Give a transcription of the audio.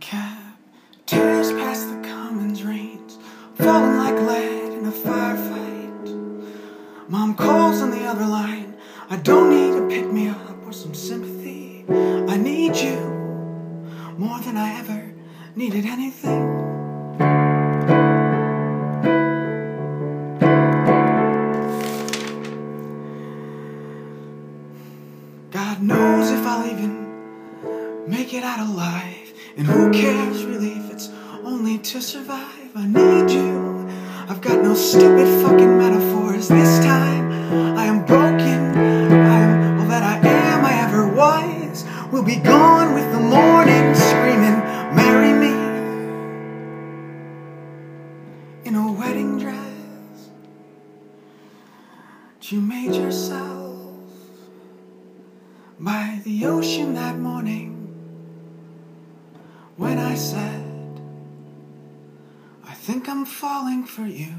cab tears past the commons rains, falling like lead in a firefight. Mom calls on the other line. I don't need to pick me up or some sympathy. I need you more than I ever needed anything. God knows if I'll even make it out alive. And who cares really if it's only to survive? I need you. I've got no stupid fucking metaphors this time. I am broken. I am all that I am, I ever was. We'll be gone with the morning screaming, Marry me. In a wedding dress that you made yourself by the ocean that morning I said, I think I'm falling for you.